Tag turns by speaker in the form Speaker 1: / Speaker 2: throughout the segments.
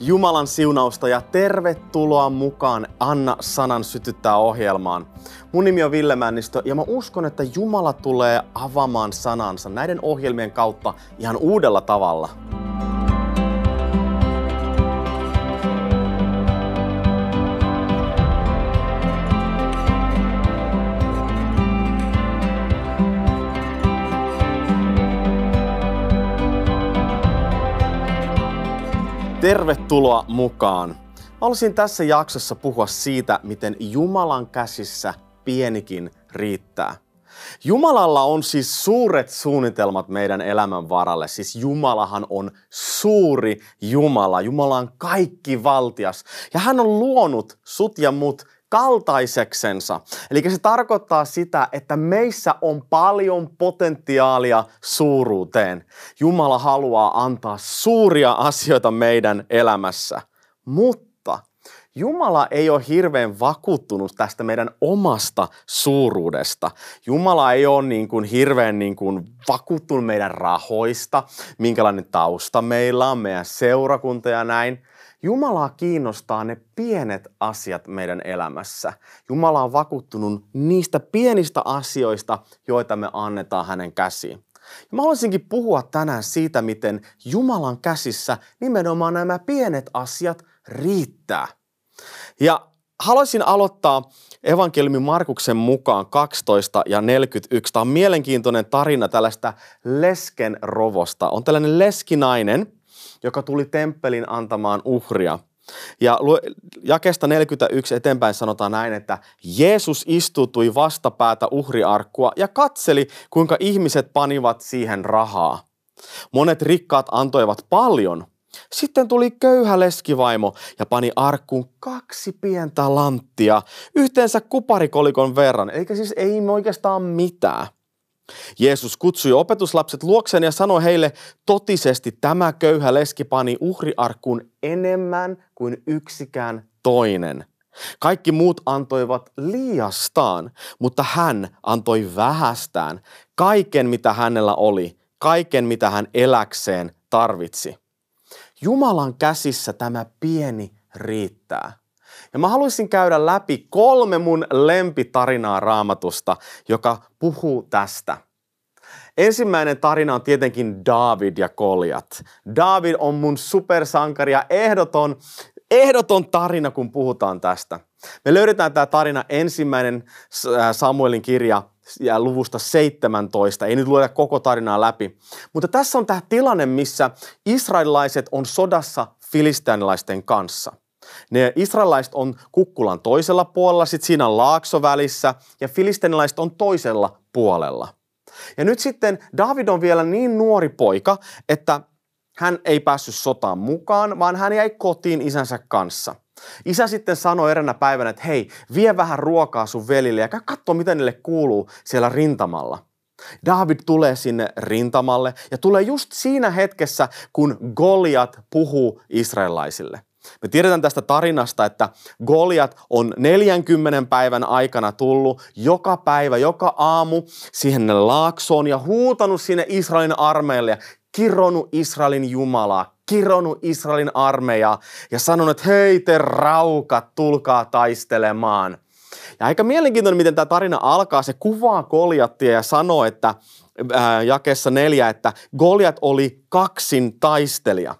Speaker 1: Jumalan siunausta ja tervetuloa mukaan Anna sanan sytyttää ohjelmaan. Mun nimi on Ville Männistö ja mä uskon, että Jumala tulee avaamaan sanansa näiden ohjelmien kautta ihan uudella tavalla. Tervetuloa mukaan. Haluaisin tässä jaksossa puhua siitä, miten Jumalan käsissä pienikin riittää. Jumalalla on siis suuret suunnitelmat meidän elämän varalle. Siis Jumalahan on suuri Jumala. Jumala on kaikki valtias. Ja hän on luonut sut ja mut kaltaiseksensa. Eli se tarkoittaa sitä, että meissä on paljon potentiaalia suuruuteen. Jumala haluaa antaa suuria asioita meidän elämässä. Mutta Jumala ei ole hirveän vakuuttunut tästä meidän omasta suuruudesta. Jumala ei ole niin kuin hirveän niin kuin vakuuttunut meidän rahoista, minkälainen tausta meillä on, meidän seurakunta ja näin. Jumalaa kiinnostaa ne pienet asiat meidän elämässä. Jumala on vakuuttunut niistä pienistä asioista, joita me annetaan hänen käsiin. Ja mä haluaisinkin puhua tänään siitä, miten Jumalan käsissä nimenomaan nämä pienet asiat riittää. Ja haluaisin aloittaa evankeliumin Markuksen mukaan 12 ja 41. Tämä on mielenkiintoinen tarina tällaista lesken rovosta. On tällainen leskinainen, joka tuli temppelin antamaan uhria. Ja jakesta 41 eteenpäin sanotaan näin, että Jeesus istutui vastapäätä uhriarkkua ja katseli, kuinka ihmiset panivat siihen rahaa. Monet rikkaat antoivat paljon. Sitten tuli köyhä leskivaimo ja pani arkkuun kaksi pientä lanttia, yhteensä kuparikolikon verran, eikä siis ei oikeastaan mitään. Jeesus kutsui opetuslapset luokseen ja sanoi heille, totisesti tämä köyhä leski pani uhriarkkuun enemmän kuin yksikään toinen. Kaikki muut antoivat liiastaan, mutta hän antoi vähästään kaiken, mitä hänellä oli, kaiken, mitä hän eläkseen tarvitsi. Jumalan käsissä tämä pieni riittää. Ja mä haluaisin käydä läpi kolme mun lempitarinaa raamatusta, joka puhuu tästä. Ensimmäinen tarina on tietenkin David ja Koljat. David on mun supersankari ja ehdoton, ehdoton tarina, kun puhutaan tästä. Me löydetään tämä tarina ensimmäinen Samuelin kirja ja luvusta 17. Ei nyt lueta koko tarinaa läpi. Mutta tässä on tämä tilanne, missä israelilaiset on sodassa filisteanilaisten kanssa – ne israelaiset on kukkulan toisella puolella, sitten siinä on laakso välissä ja filistenilaiset on toisella puolella. Ja nyt sitten David on vielä niin nuori poika, että hän ei päässyt sotaan mukaan, vaan hän jäi kotiin isänsä kanssa. Isä sitten sanoi eränä päivänä, että hei, vie vähän ruokaa sun velille ja katso, mitä niille kuuluu siellä rintamalla. David tulee sinne rintamalle ja tulee just siinä hetkessä, kun Goliat puhuu israelaisille. Me tiedetään tästä tarinasta, että Goliat on 40 päivän aikana tullut joka päivä, joka aamu siihen laaksoon ja huutanut sinne Israelin armeille ja kironut Israelin Jumalaa, kironut Israelin armeijaa ja sanonut, että hei te raukat, tulkaa taistelemaan. Ja aika mielenkiintoinen, miten tämä tarina alkaa. Se kuvaa Goliattia ja sanoo, että ää, jakessa neljä, että Goliat oli kaksin taistelija.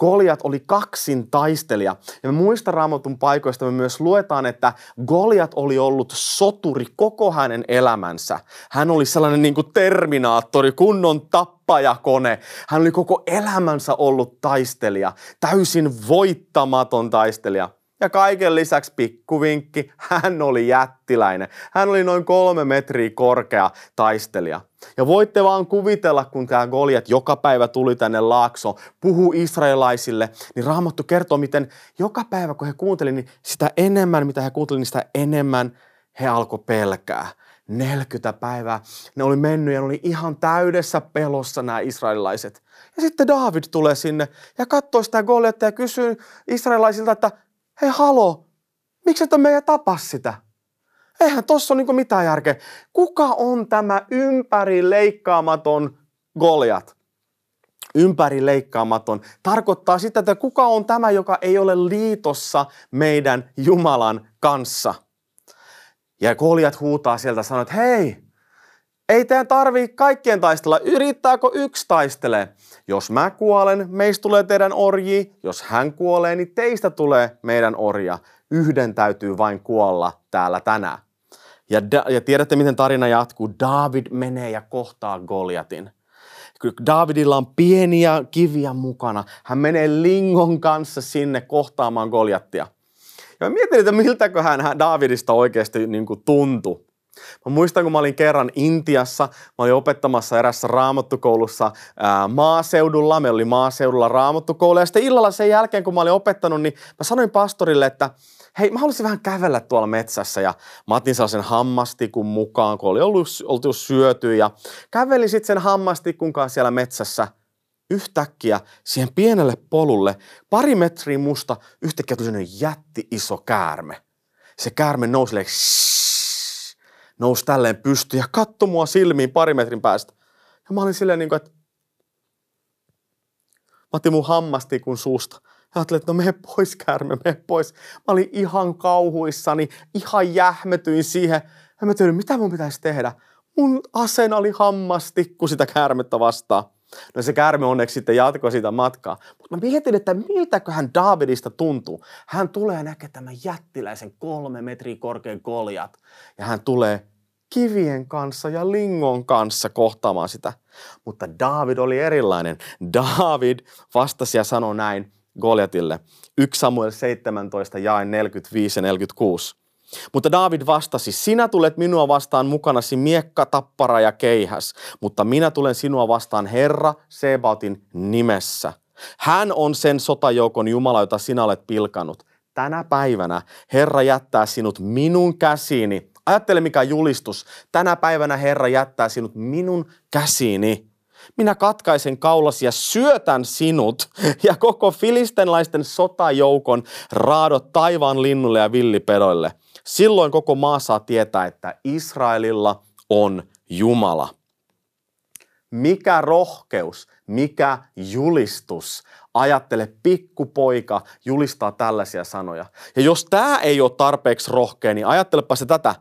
Speaker 1: Goliat oli kaksin taistelija. Ja me muista raamatun paikoista me myös luetaan, että Goliat oli ollut soturi koko hänen elämänsä. Hän oli sellainen niin kuin terminaattori, kunnon tappajakone. Hän oli koko elämänsä ollut taistelija, täysin voittamaton taistelija. Ja kaiken lisäksi pikkuvinkki, hän oli jättiläinen. Hän oli noin kolme metriä korkea taistelija. Ja voitte vaan kuvitella, kun tämä Goliat joka päivä tuli tänne laakso, puhuu israelaisille, niin Raamattu kertoo, miten joka päivä kun he kuuntelivat, niin sitä enemmän, mitä he kuuntelivat, niin sitä enemmän he alkoi pelkää. 40 päivää. Ne oli mennyt ja ne oli ihan täydessä pelossa nämä israelilaiset. Ja sitten David tulee sinne ja katsoo sitä Goliatta ja kysyy israelaisilta, että hei halo, miksi et meidän tapas sitä? Eihän tossa ole niin mitään järkeä. Kuka on tämä ympäri leikkaamaton Goliat? ympäri leikkaamaton, tarkoittaa sitä, että kuka on tämä, joka ei ole liitossa meidän Jumalan kanssa. Ja Goliat huutaa sieltä sanoo, että hei, ei teidän tarvii kaikkien taistella. Yrittääkö yksi taistelee? Jos mä kuolen, meistä tulee teidän orji. Jos hän kuolee, niin teistä tulee meidän orja. Yhden täytyy vain kuolla täällä tänään. Ja, ja tiedätte, miten tarina jatkuu. David menee ja kohtaa Goliatin. Davidilla on pieniä kiviä mukana. Hän menee lingon kanssa sinne kohtaamaan Goliattia. Ja mietin, että miltäköhän Davidista oikeasti niin kuin tuntui. Mä muistan, kun mä olin kerran Intiassa, mä olin opettamassa erässä raamattukoulussa ää, maaseudulla, me oli maaseudulla raamattukoulu, ja sitten illalla sen jälkeen, kun mä olin opettanut, niin mä sanoin pastorille, että hei, mä haluaisin vähän kävellä tuolla metsässä, ja mä otin sellaisen hammastikun mukaan, kun oli ollut, oltu syöty, ja kävelin sitten sen hammastikun kanssa siellä metsässä, yhtäkkiä siihen pienelle polulle, pari metriä musta, yhtäkkiä tuli jätti iso käärme. Se käärme nousi nousi tälleen pysty ja katsoi mua silmiin pari metrin päästä. Ja mä olin silleen niin kuin, että mä otin mun hammastikun suusta. Ja ajattelin, että no mene pois käärme, mene pois. Mä olin ihan kauhuissani, ihan jähmetyin siihen. Ja mä tiedän, mitä mun pitäisi tehdä. Mun asena oli hammastikku sitä käärmettä vastaan. No se käärme onneksi sitten jatkoi sitä matkaa. Mutta mä mietin, että miltäköhän Davidista tuntuu. Hän tulee näkemään tämän jättiläisen kolme metriä korkean koljat. Ja hän tulee kivien kanssa ja lingon kanssa kohtaamaan sitä. Mutta David oli erilainen. David vastasi ja sanoi näin Goliatille. 1 Samuel 17, jae 45 ja 46. Mutta David vastasi, sinä tulet minua vastaan mukanasi miekka, tappara ja keihäs, mutta minä tulen sinua vastaan Herra Sebaotin nimessä. Hän on sen sotajoukon Jumala, jota sinä olet pilkanut. Tänä päivänä Herra jättää sinut minun käsiini. Ajattele mikä julistus. Tänä päivänä Herra jättää sinut minun käsiini. Minä katkaisen kaulasi ja syötän sinut ja koko filistenlaisten sotajoukon raadot taivaan linnulle ja villipedoille – Silloin koko maa saa tietää, että Israelilla on Jumala. Mikä rohkeus, mikä julistus. Ajattele, pikkupoika julistaa tällaisia sanoja. Ja jos tämä ei ole tarpeeksi rohkea, niin ajattelepa se tätä.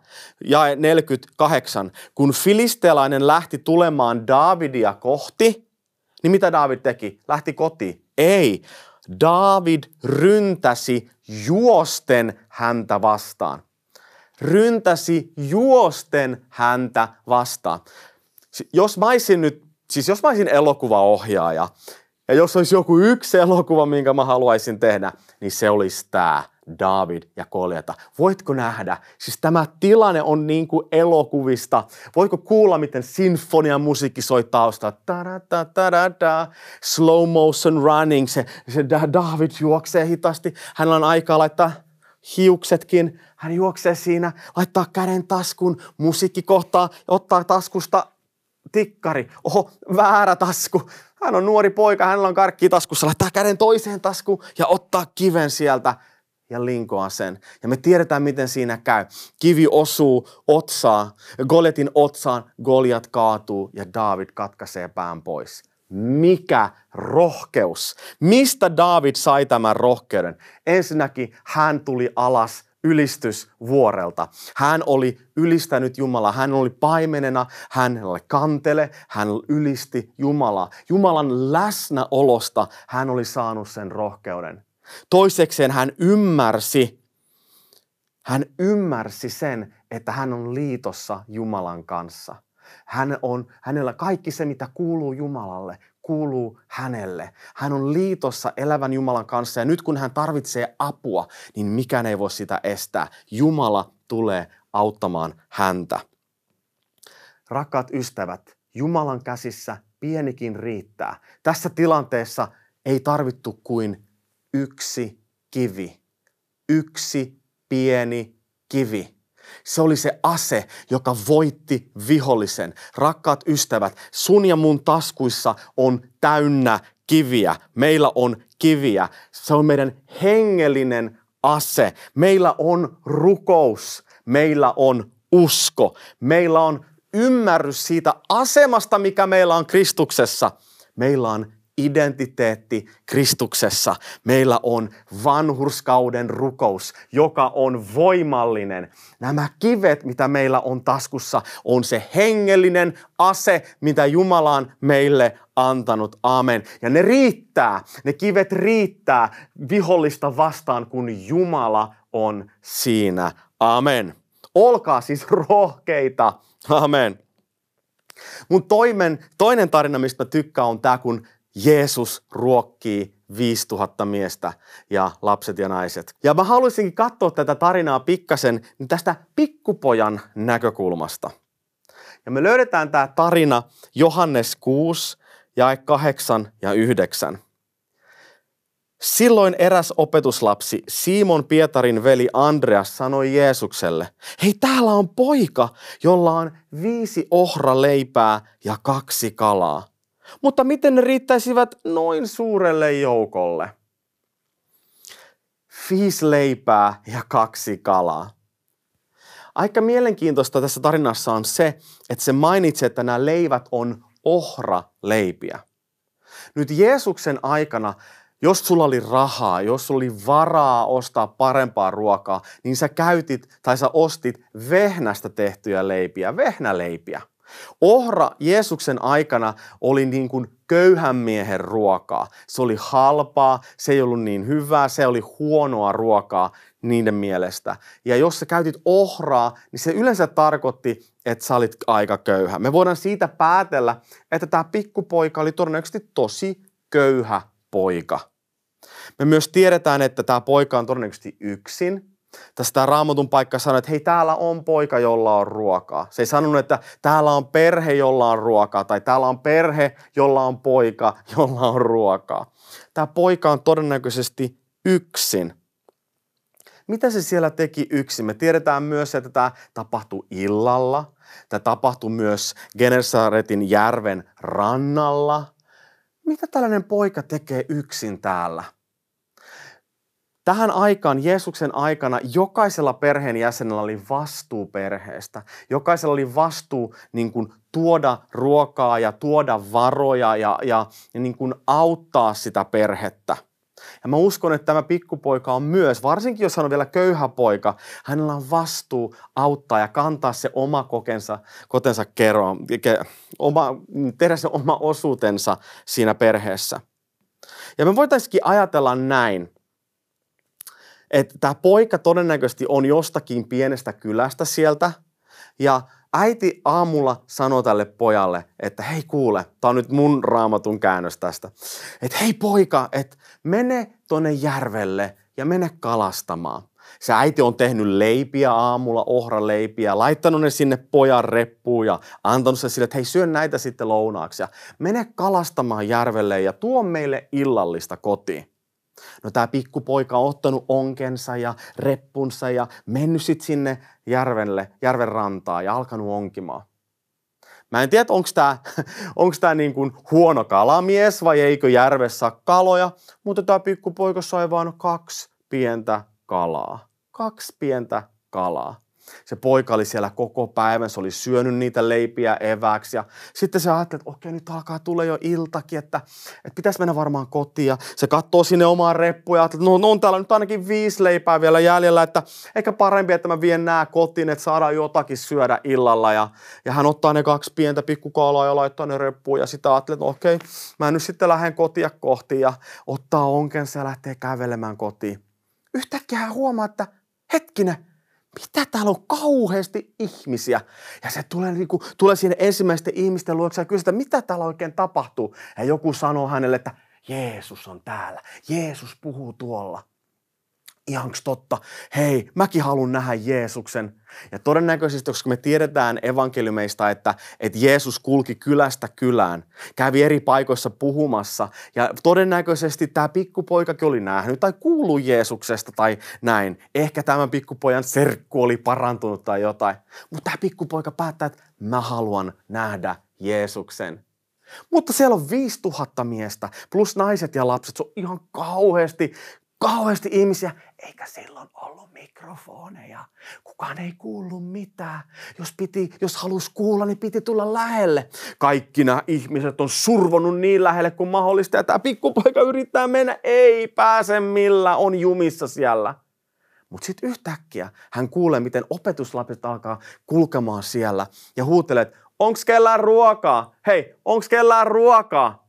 Speaker 1: Jae 48. Kun filistealainen lähti tulemaan Davidia kohti, niin mitä David teki? Lähti kotiin. Ei. David ryntäsi juosten häntä vastaan ryntäsi juosten häntä vastaan. Jos mä olisin nyt, siis jos mä olisin elokuvaohjaaja, ja jos olisi joku yksi elokuva, minkä mä haluaisin tehdä, niin se olisi tämä David ja Koljata. Voitko nähdä? Siis tämä tilanne on niin kuin elokuvista. Voitko kuulla, miten sinfonian musiikki soi taustalla? Slow motion running. Se, se David juoksee hitaasti. Hänellä on aikaa laittaa hiuksetkin. Hän juoksee siinä, laittaa käden taskun, musiikki kohtaa ottaa taskusta tikkari. Oho, väärä tasku. Hän on nuori poika, hänellä on karkki taskussa, laittaa käden toiseen taskuun ja ottaa kiven sieltä ja linkoa sen. Ja me tiedetään, miten siinä käy. Kivi osuu otsaa, Goliatin otsaan, Goliat kaatuu ja David katkaisee pään pois. Mikä rohkeus! Mistä David sai tämän rohkeuden? Ensinnäkin hän tuli alas ylistysvuorelta. Hän oli ylistänyt Jumalaa, hän oli paimenena, hän oli kantele, hän ylisti Jumalaa. Jumalan läsnäolosta hän oli saanut sen rohkeuden. Toisekseen hän ymmärsi, hän ymmärsi sen, että hän on liitossa Jumalan kanssa. Hän on, hänellä kaikki se, mitä kuuluu Jumalalle, kuuluu hänelle. Hän on liitossa elävän Jumalan kanssa ja nyt kun hän tarvitsee apua, niin mikään ei voi sitä estää. Jumala tulee auttamaan häntä. Rakkaat ystävät, Jumalan käsissä pienikin riittää. Tässä tilanteessa ei tarvittu kuin yksi kivi. Yksi pieni kivi. Se oli se ase, joka voitti vihollisen. Rakkaat ystävät, sun ja mun taskuissa on täynnä kiviä. Meillä on kiviä. Se on meidän hengellinen ase. Meillä on rukous. Meillä on usko. Meillä on ymmärrys siitä asemasta, mikä meillä on Kristuksessa. Meillä on identiteetti Kristuksessa. Meillä on vanhurskauden rukous, joka on voimallinen. Nämä kivet, mitä meillä on taskussa, on se hengellinen ase, mitä Jumala on meille antanut. Amen. Ja ne riittää, ne kivet riittää vihollista vastaan, kun Jumala on siinä. Amen. Olkaa siis rohkeita. Amen. Mun toinen, toinen tarina, mistä mä tykkään, on tämä, kun Jeesus ruokkii 5000 miestä ja lapset ja naiset. Ja mä haluaisinkin katsoa tätä tarinaa pikkasen tästä pikkupojan näkökulmasta. Ja me löydetään tämä tarina Johannes 6, jae 8 ja 9. Silloin eräs opetuslapsi, Simon Pietarin veli Andreas, sanoi Jeesukselle, hei täällä on poika, jolla on viisi ohraleipää ja kaksi kalaa. Mutta miten ne riittäisivät noin suurelle joukolle? Viisi leipää ja kaksi kalaa. Aika mielenkiintoista tässä tarinassa on se, että se mainitsee, että nämä leivät on ohraleipiä. Nyt Jeesuksen aikana jos sulla oli rahaa, jos sulla oli varaa ostaa parempaa ruokaa, niin sä käytit tai sä ostit vehnästä tehtyjä leipiä, vehnäleipiä. Ohra Jeesuksen aikana oli niin kuin köyhän miehen ruokaa. Se oli halpaa, se ei ollut niin hyvää, se oli huonoa ruokaa niiden mielestä. Ja jos sä käytit ohraa, niin se yleensä tarkoitti, että sä olit aika köyhä. Me voidaan siitä päätellä, että tämä pikkupoika oli todennäköisesti tosi köyhä poika. Me myös tiedetään, että tämä poika on todennäköisesti yksin. Tässä tämä raamatun paikka sanoi, että hei, täällä on poika, jolla on ruokaa. Se ei sanonut, että täällä on perhe, jolla on ruokaa, tai täällä on perhe, jolla on poika, jolla on ruokaa. Tämä poika on todennäköisesti yksin. Mitä se siellä teki yksin? Me tiedetään myös, että tämä tapahtui illalla. Tämä tapahtui myös Genesaretin järven rannalla – mitä tällainen poika tekee yksin täällä? Tähän aikaan, Jeesuksen aikana, jokaisella perheenjäsenellä oli vastuu perheestä. Jokaisella oli vastuu niin kuin, tuoda ruokaa ja tuoda varoja ja, ja, niin kuin, auttaa sitä perhettä. Ja mä uskon, että tämä pikkupoika on myös, varsinkin jos hän on vielä köyhä poika, hänellä on vastuu auttaa ja kantaa se oma kokensa, kotensa keroon, oma, tehdä se oma osuutensa siinä perheessä. Ja me voitaisiin ajatella näin, että tämä poika todennäköisesti on jostakin pienestä kylästä sieltä, ja äiti aamulla sanoo tälle pojalle, että hei kuule, tämä on nyt mun raamatun käännös tästä, että hei poika, että mene tonne järvelle ja mene kalastamaan. Se äiti on tehnyt leipiä aamulla, ohraleipiä, laittanut ne sinne pojan reppuun ja antanut se sille, että hei syö näitä sitten lounaaksi ja mene kalastamaan järvelle ja tuo meille illallista kotiin. No tämä pikkupoika on ottanut onkensa ja reppunsa ja mennyt sitten sinne järvelle, järven rantaan ja alkanut onkimaan. Mä en tiedä, onko tämä onks tää niin kuin huono kalamies vai eikö järvessä ole kaloja, mutta tämä pikkupoika sai vain kaksi pientä kalaa. Kaksi pientä kalaa. Se poika oli siellä koko päivän, se oli syönyt niitä leipiä eväksi ja sitten se ajatteli, että okei nyt alkaa tulla jo iltakin, että, että pitäisi mennä varmaan kotiin ja se katsoo sinne omaan reppuun ja että no, no on täällä nyt ainakin viisi leipää vielä jäljellä, että ehkä parempi, että mä vien nää kotiin, että saadaan jotakin syödä illalla ja, ja hän ottaa ne kaksi pientä pikkukaalaa ja laittaa ne reppuun ja sitä ajattelee, että okei, mä nyt sitten lähden kotia kohti ja ottaa onkensa ja lähtee kävelemään kotiin. Yhtäkkiä hän huomaa, että hetkinen, mitä täällä on kauheasti ihmisiä. Ja se tulee, niin kuin, tulee sinne ensimmäisten ihmisten luokse ja kysyy, mitä täällä oikein tapahtuu. Ja joku sanoo hänelle, että Jeesus on täällä. Jeesus puhuu tuolla ihanko totta, hei, mäkin haluan nähdä Jeesuksen. Ja todennäköisesti, koska me tiedetään evankeliumeista, että, että Jeesus kulki kylästä kylään, kävi eri paikoissa puhumassa, ja todennäköisesti tämä pikkupoikakin oli nähnyt tai kuullut Jeesuksesta tai näin. Ehkä tämän pikkupojan serkku oli parantunut tai jotain. Mutta tämä pikkupoika päättää, että mä haluan nähdä Jeesuksen. Mutta siellä on 5000 miestä, plus naiset ja lapset. Se on ihan kauheasti kauheasti ihmisiä, eikä silloin ollut mikrofoneja. Kukaan ei kuullut mitään. Jos, piti, jos halusi kuulla, niin piti tulla lähelle. Kaikki nämä ihmiset on survonut niin lähelle kuin mahdollista. Ja tämä pikkupoika yrittää mennä, ei pääse millä, on jumissa siellä. Mutta sitten yhtäkkiä hän kuulee, miten opetuslapset alkaa kulkemaan siellä ja huutelee, että onks kellään ruokaa? Hei, onks kellään ruokaa?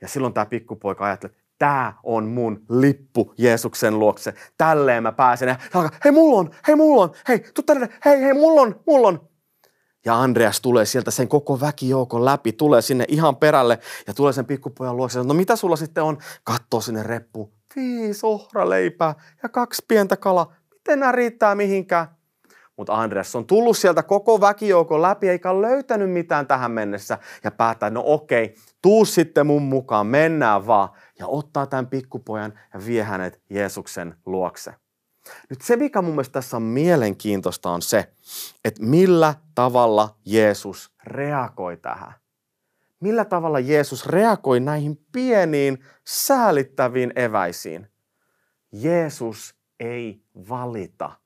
Speaker 1: Ja silloin tämä pikkupoika ajattelee, tämä on mun lippu Jeesuksen luokse. Tälleen mä pääsen. Ja alkaa, hei mulla on, hei mulla on, hei, tuu tänne, hei, hei, mulla on, mulla on. Ja Andreas tulee sieltä sen koko väkijoukon läpi, tulee sinne ihan perälle ja tulee sen pikkupojan luokse. No mitä sulla sitten on? Katsoo sinne reppu. Viisi ohraleipää ja kaksi pientä kalaa. Miten nämä riittää mihinkään? Mutta Andreas on tullut sieltä koko väkijoukon läpi eikä ole löytänyt mitään tähän mennessä ja päättää, no okei, tuu sitten mun mukaan, mennään vaan. Ja ottaa tämän pikkupojan ja vie hänet Jeesuksen luokse. Nyt se, mikä mun mielestä tässä on mielenkiintoista, on se, että millä tavalla Jeesus reagoi tähän. Millä tavalla Jeesus reagoi näihin pieniin, säälittäviin eväisiin. Jeesus ei valita.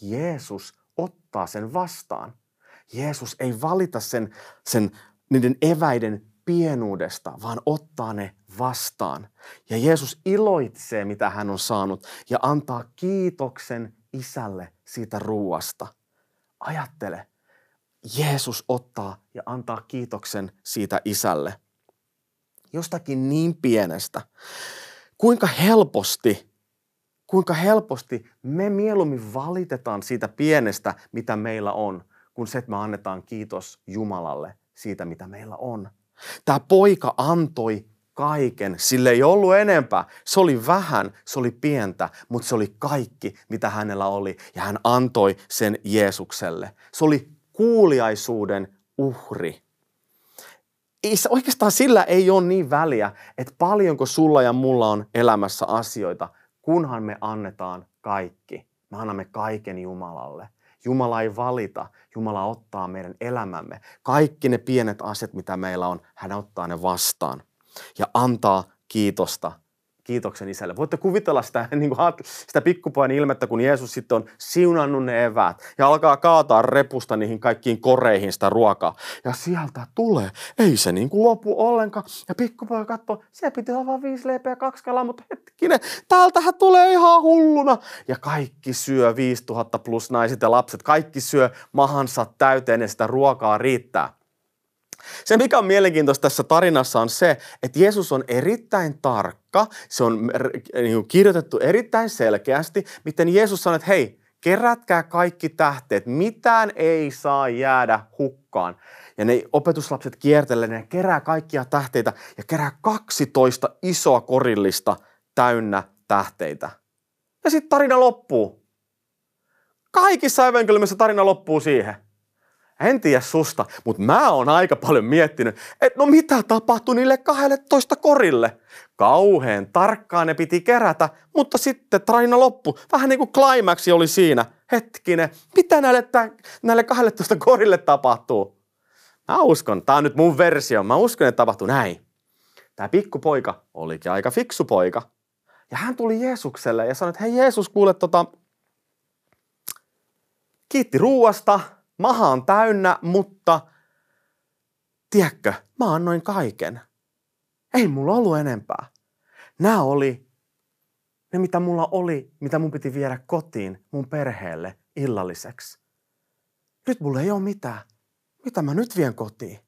Speaker 1: Jeesus ottaa sen vastaan. Jeesus ei valita sen, sen niiden eväiden pienuudesta, vaan ottaa ne vastaan. Ja Jeesus iloitsee, mitä hän on saanut, ja antaa kiitoksen isälle siitä ruuasta. Ajattele, Jeesus ottaa ja antaa kiitoksen siitä isälle. Jostakin niin pienestä. Kuinka helposti, kuinka helposti me mieluummin valitetaan siitä pienestä, mitä meillä on, kun se, että me annetaan kiitos Jumalalle siitä, mitä meillä on. Tämä poika antoi kaiken. Sille ei ollut enempää. Se oli vähän, se oli pientä, mutta se oli kaikki, mitä hänellä oli. Ja hän antoi sen Jeesukselle. Se oli kuuliaisuuden uhri. Oikeastaan sillä ei ole niin väliä, että paljonko sulla ja mulla on elämässä asioita, kunhan me annetaan kaikki. Me annamme kaiken Jumalalle. Jumala ei valita, Jumala ottaa meidän elämämme. Kaikki ne pienet asiat, mitä meillä on, hän ottaa ne vastaan ja antaa kiitosta kiitoksen isälle. Voitte kuvitella sitä, niin kuin, sitä pikkupojan ilmettä, kun Jeesus sitten on siunannut ne eväät ja alkaa kaataa repusta niihin kaikkiin koreihin sitä ruokaa. Ja sieltä tulee. Ei se niin kuin lopu ollenkaan. Ja pikkupoja katsoo, siellä piti olla vain viisi leipeä ja kaksi kalaa, mutta hetkinen, täältähän tulee ihan hulluna. Ja kaikki syö 5000 plus naiset ja lapset. Kaikki syö mahansa täyteen ja sitä ruokaa riittää. Se, mikä on mielenkiintoista tässä tarinassa, on se, että Jeesus on erittäin tarkka. Se on niin kirjoitettu erittäin selkeästi, miten Jeesus sanoi, että hei, kerätkää kaikki tähteet, mitään ei saa jäädä hukkaan. Ja ne opetuslapset kiertelee, ne kerää kaikkia tähteitä ja kerää 12 isoa korillista täynnä tähteitä. Ja sitten tarina loppuu. Kaikissa evankeliumissa tarina loppuu siihen. En tiedä susta, mutta mä oon aika paljon miettinyt, että no mitä tapahtui niille 12 korille. Kauheen tarkkaan ne piti kerätä, mutta sitten tarina loppu. Vähän niin kuin climaxi oli siinä. Hetkinen, mitä näille, näille 12 korille tapahtuu? Mä uskon, tää on nyt mun versio, mä uskon, että tapahtui näin. Tämä pikkupoika olikin aika fiksu poika. Ja hän tuli Jeesukselle ja sanoi, että hei Jeesus, kuule tota, kiitti ruuasta, maha on täynnä, mutta tiedätkö, mä annoin kaiken. Ei mulla ollut enempää. Nämä oli ne, mitä mulla oli, mitä mun piti viedä kotiin mun perheelle illalliseksi. Nyt mulla ei ole mitään. Mitä mä nyt vien kotiin?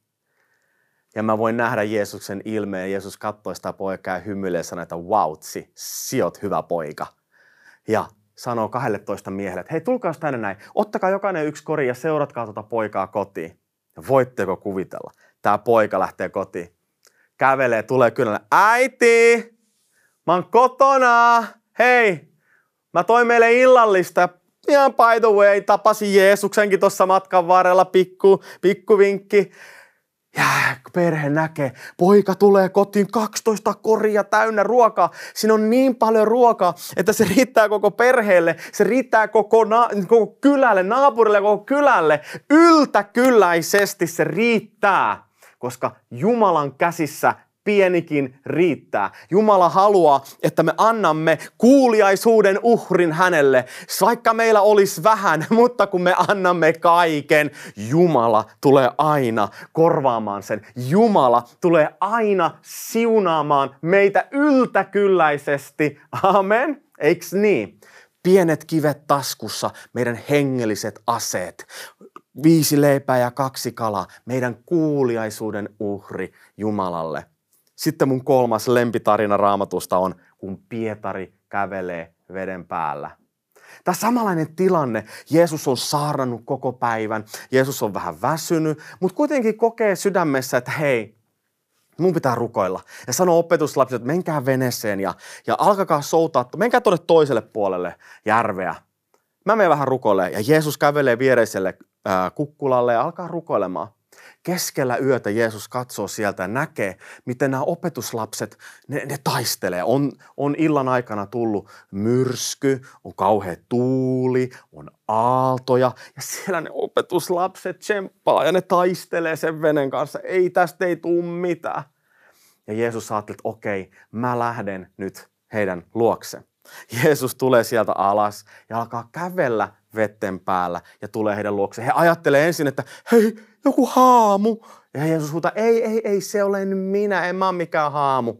Speaker 1: Ja mä voin nähdä Jeesuksen ilmeen. Jeesus katsoi sitä poikaa ja hymyilee ja sanoi, että wautsi, siot hyvä poika. Ja sanoo 12 miehelle, että hei tulkaa tänne näin, ottakaa jokainen yksi kori ja seuratkaa tuota poikaa kotiin. Ja voitteko kuvitella, tämä poika lähtee kotiin, kävelee, tulee kyllä, äiti, mä oon kotona, hei, mä toin meille illallista. Ihan by the way, tapasin Jeesuksenkin tuossa matkan varrella, pikku, pikku vinkki. Ja perhe näkee, poika tulee kotiin 12 koria täynnä ruokaa. Siinä on niin paljon ruokaa, että se riittää koko perheelle, se riittää koko, na- koko kylälle, naapurille, koko kylälle. Yltäkylläisesti se riittää, koska Jumalan käsissä pienikin riittää. Jumala haluaa, että me annamme kuuliaisuuden uhrin hänelle, vaikka meillä olisi vähän, mutta kun me annamme kaiken, Jumala tulee aina korvaamaan sen. Jumala tulee aina siunaamaan meitä yltäkylläisesti. Amen. Eiks niin? Pienet kivet taskussa, meidän hengelliset aseet viisi leipää ja kaksi kalaa, meidän kuuliaisuuden uhri Jumalalle. Sitten mun kolmas lempitarina raamatusta on, kun Pietari kävelee veden päällä. Tämä samanlainen tilanne. Jeesus on saarnannut koko päivän. Jeesus on vähän väsynyt, mutta kuitenkin kokee sydämessä, että hei, mun pitää rukoilla. Ja sanoo opetuslapsille, että menkää veneeseen ja, ja alkakaa soutaa, menkää tuonne toiselle puolelle järveä. Mä menen vähän rukoille ja Jeesus kävelee viereiselle ää, kukkulalle ja alkaa rukoilemaan. Keskellä yötä Jeesus katsoo sieltä ja näkee, miten nämä opetuslapset, ne, ne taistelee. On, on illan aikana tullut myrsky, on kauhea tuuli, on aaltoja ja siellä ne opetuslapset tsemppaa ja ne taistelee sen venen kanssa. Ei tästä ei tule mitään. Ja Jeesus ajatteli, että okei, mä lähden nyt heidän luokse. Jeesus tulee sieltä alas ja alkaa kävellä vetten päällä ja tulee heidän luokse. He ajattelee ensin, että hei, joku haamu. Ja Jeesus huutaa, ei, ei, ei, se olen minä, en mä ole mikään haamu.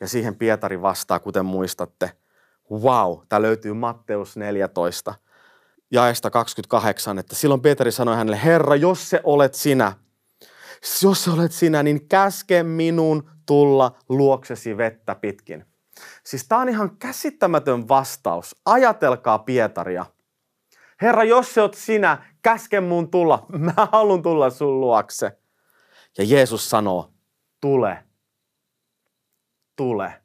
Speaker 1: Ja siihen Pietari vastaa, kuten muistatte, wow, tämä löytyy Matteus 14, jaesta 28, että silloin Pietari sanoi hänelle, Herra, jos se olet sinä, jos olet sinä, niin käske minun tulla luoksesi vettä pitkin. Siis tämä on ihan käsittämätön vastaus. Ajatelkaa Pietaria. Herra, jos se oot sinä, käske mun tulla. Mä haluan tulla sun luokse. Ja Jeesus sanoo, tule. Tule.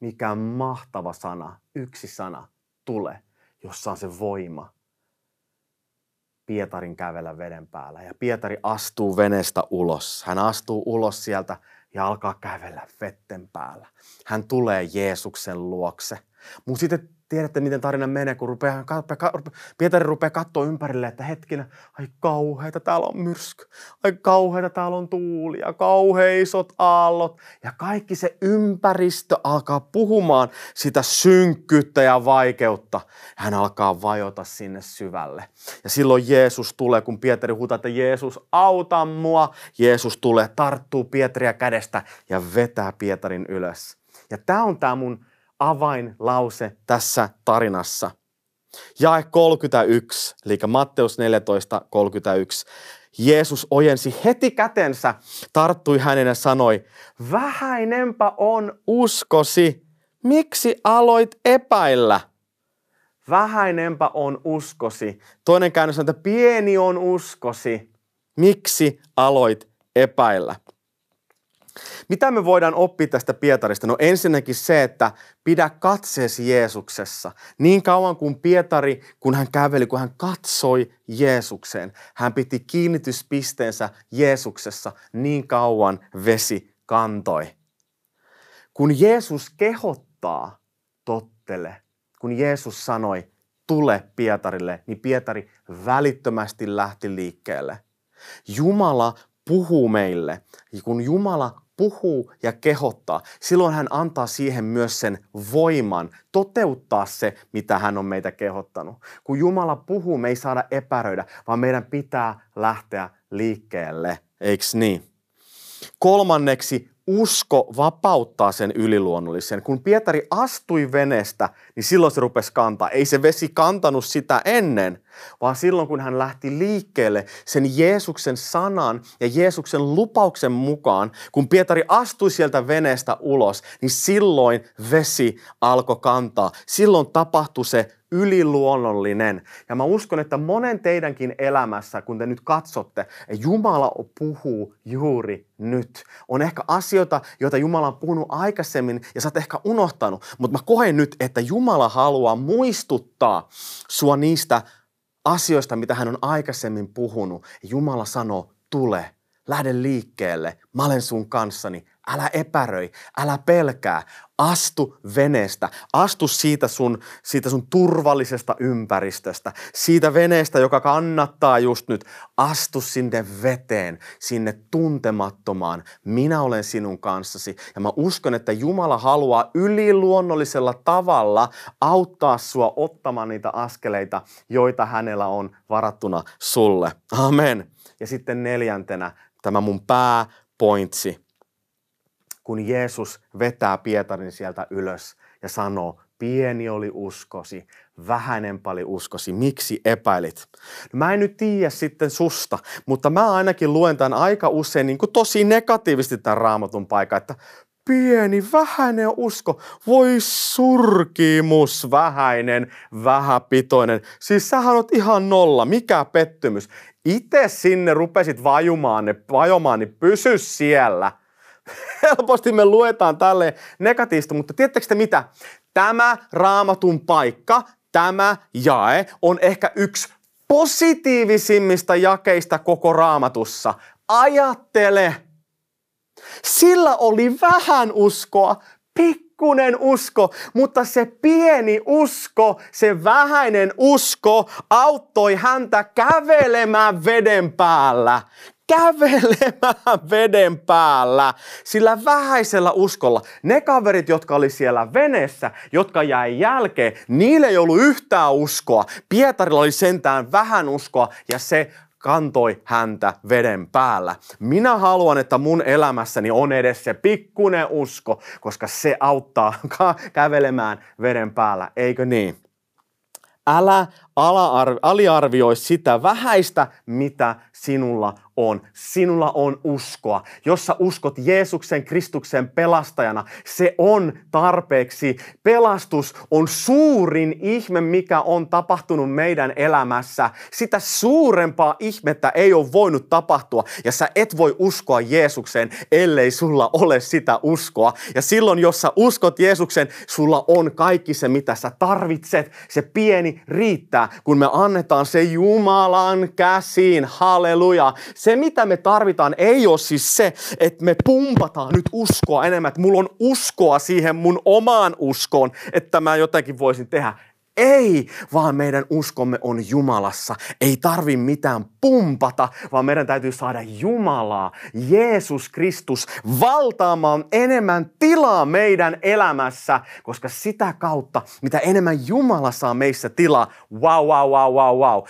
Speaker 1: Mikä mahtava sana, yksi sana, tule, jossa on se voima. Pietarin kävellä veden päällä. Ja Pietari astuu veneestä ulos. Hän astuu ulos sieltä ja alkaa kävellä vetten päällä. Hän tulee Jeesuksen luokse. Mutta sitten tiedätte, miten tarina menee, kun rupeaa, Pietari rupeaa katsoa ympärille, että hetkinä, ai kauheita, täällä on myrsky, ai kauheita, täällä on tuuli ja kauheisot aallot. Ja kaikki se ympäristö alkaa puhumaan sitä synkkyyttä ja vaikeutta. Hän alkaa vajota sinne syvälle. Ja silloin Jeesus tulee, kun Pietari huutaa, että Jeesus, auta mua. Jeesus tulee, tarttuu Pietaria kädestä ja vetää Pietarin ylös. Ja tämä on tämä mun avainlause tässä tarinassa. Jae 31, eli Matteus 14, 31. Jeesus ojensi heti kätensä, tarttui hänen ja sanoi, vähäinempä on uskosi, miksi aloit epäillä? Vähäinempä on uskosi. Toinen käännös on, että pieni on uskosi, miksi aloit epäillä? Mitä me voidaan oppia tästä Pietarista? No ensinnäkin se, että pidä katseesi Jeesuksessa. Niin kauan kuin Pietari, kun hän käveli, kun hän katsoi Jeesukseen, hän piti kiinnityspisteensä Jeesuksessa, niin kauan vesi kantoi. Kun Jeesus kehottaa, tottele. Kun Jeesus sanoi, tule Pietarille, niin Pietari välittömästi lähti liikkeelle. Jumala puhuu meille. Ja kun Jumala puhuu ja kehottaa, silloin hän antaa siihen myös sen voiman toteuttaa se, mitä hän on meitä kehottanut. Kun Jumala puhuu, me ei saada epäröidä, vaan meidän pitää lähteä liikkeelle, eiks niin? Kolmanneksi, usko vapauttaa sen yliluonnollisen. Kun Pietari astui veneestä, niin silloin se rupesi kantaa. Ei se vesi kantanut sitä ennen, vaan silloin kun hän lähti liikkeelle sen Jeesuksen sanan ja Jeesuksen lupauksen mukaan, kun Pietari astui sieltä veneestä ulos, niin silloin vesi alkoi kantaa. Silloin tapahtui se yliluonnollinen. Ja mä uskon, että monen teidänkin elämässä, kun te nyt katsotte, Jumala puhuu juuri nyt. On ehkä asioita, joita Jumala on puhunut aikaisemmin ja sä oot ehkä unohtanut, mutta mä koen nyt, että Jumala haluaa muistuttaa sua niistä asioista, mitä hän on aikaisemmin puhunut. Jumala sanoo, tule, lähde liikkeelle, mä olen sun kanssani, älä epäröi, älä pelkää, astu veneestä, astu siitä sun, siitä sun turvallisesta ympäristöstä, siitä veneestä, joka kannattaa just nyt, astu sinne veteen, sinne tuntemattomaan. Minä olen sinun kanssasi ja mä uskon, että Jumala haluaa yliluonnollisella tavalla auttaa sua ottamaan niitä askeleita, joita hänellä on varattuna sulle. Amen. Ja sitten neljäntenä tämä mun pääpointsi kun Jeesus vetää Pietarin sieltä ylös ja sanoo, pieni oli uskosi, vähäinen pali uskosi, miksi epäilit? No mä en nyt tiedä sitten susta, mutta mä ainakin luen tämän aika usein niin kuin tosi negatiivisesti tämän raamatun paikan, että pieni, vähäinen usko, voi surkimus, vähäinen, vähäpitoinen. Siis sähän oot ihan nolla, mikä pettymys. Itse sinne rupesit vajumaan, ne, vajomaan, niin pysy siellä – helposti me luetaan tälle negatiivista, mutta tiedättekö te mitä? Tämä raamatun paikka, tämä jae on ehkä yksi positiivisimmista jakeista koko raamatussa. Ajattele, sillä oli vähän uskoa, pikkunen usko, mutta se pieni usko, se vähäinen usko auttoi häntä kävelemään veden päällä kävelemään veden päällä sillä vähäisellä uskolla. Ne kaverit, jotka oli siellä veneessä, jotka jäi jälkeen, niille ei ollut yhtään uskoa. Pietarilla oli sentään vähän uskoa ja se kantoi häntä veden päällä. Minä haluan, että mun elämässäni on edes se pikkunen usko, koska se auttaa kävelemään veden päällä, eikö niin? Älä aliarvioi sitä vähäistä, mitä sinulla on. Sinulla on uskoa. Jos sä uskot Jeesuksen Kristuksen pelastajana, se on tarpeeksi. Pelastus on suurin ihme, mikä on tapahtunut meidän elämässä. Sitä suurempaa ihmettä ei ole voinut tapahtua. Ja sä et voi uskoa Jeesukseen, ellei sulla ole sitä uskoa. Ja silloin, jos sä uskot Jeesuksen, sulla on kaikki se, mitä sä tarvitset. Se pieni riittää, kun me annetaan se Jumalan käsiin. Halleluja se, mitä me tarvitaan, ei ole siis se, että me pumpataan nyt uskoa enemmän, että mulla on uskoa siihen mun omaan uskoon, että mä jotenkin voisin tehdä. Ei, vaan meidän uskomme on Jumalassa. Ei tarvi mitään pumpata, vaan meidän täytyy saada Jumalaa, Jeesus Kristus, valtaamaan enemmän tilaa meidän elämässä, koska sitä kautta, mitä enemmän Jumala saa meissä tilaa, wow, wow, wow, wow, wow,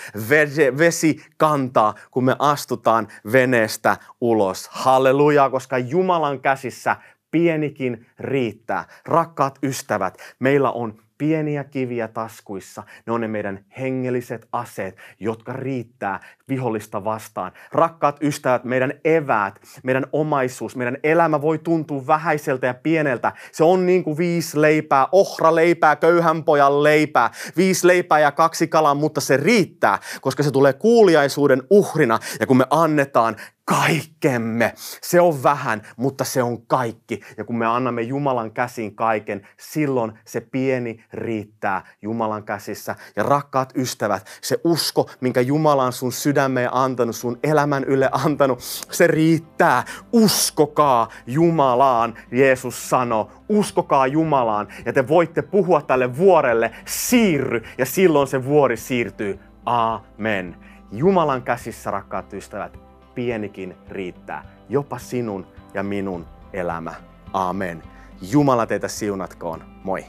Speaker 1: vesi kantaa, kun me astutaan veneestä ulos. Halleluja, koska Jumalan käsissä pienikin riittää. Rakkaat ystävät, meillä on pieniä kiviä taskuissa. Ne on ne meidän hengelliset aseet, jotka riittää vihollista vastaan. Rakkaat ystävät, meidän eväät, meidän omaisuus, meidän elämä voi tuntua vähäiseltä ja pieneltä. Se on niin kuin viisi leipää, ohra leipää, köyhän pojan leipää, viisi leipää ja kaksi kalaa, mutta se riittää, koska se tulee kuuliaisuuden uhrina. Ja kun me annetaan kaikkemme. Se on vähän, mutta se on kaikki. Ja kun me annamme Jumalan käsiin kaiken, silloin se pieni riittää Jumalan käsissä. Ja rakkaat ystävät, se usko, minkä Jumala on sun sydämeen antanut, sun elämän ylle antanut, se riittää. Uskokaa Jumalaan, Jeesus sanoo. Uskokaa Jumalaan ja te voitte puhua tälle vuorelle, siirry ja silloin se vuori siirtyy. Amen. Jumalan käsissä, rakkaat ystävät, pienikin riittää. Jopa sinun ja minun elämä. Amen. Jumala teitä siunatkoon. Moi.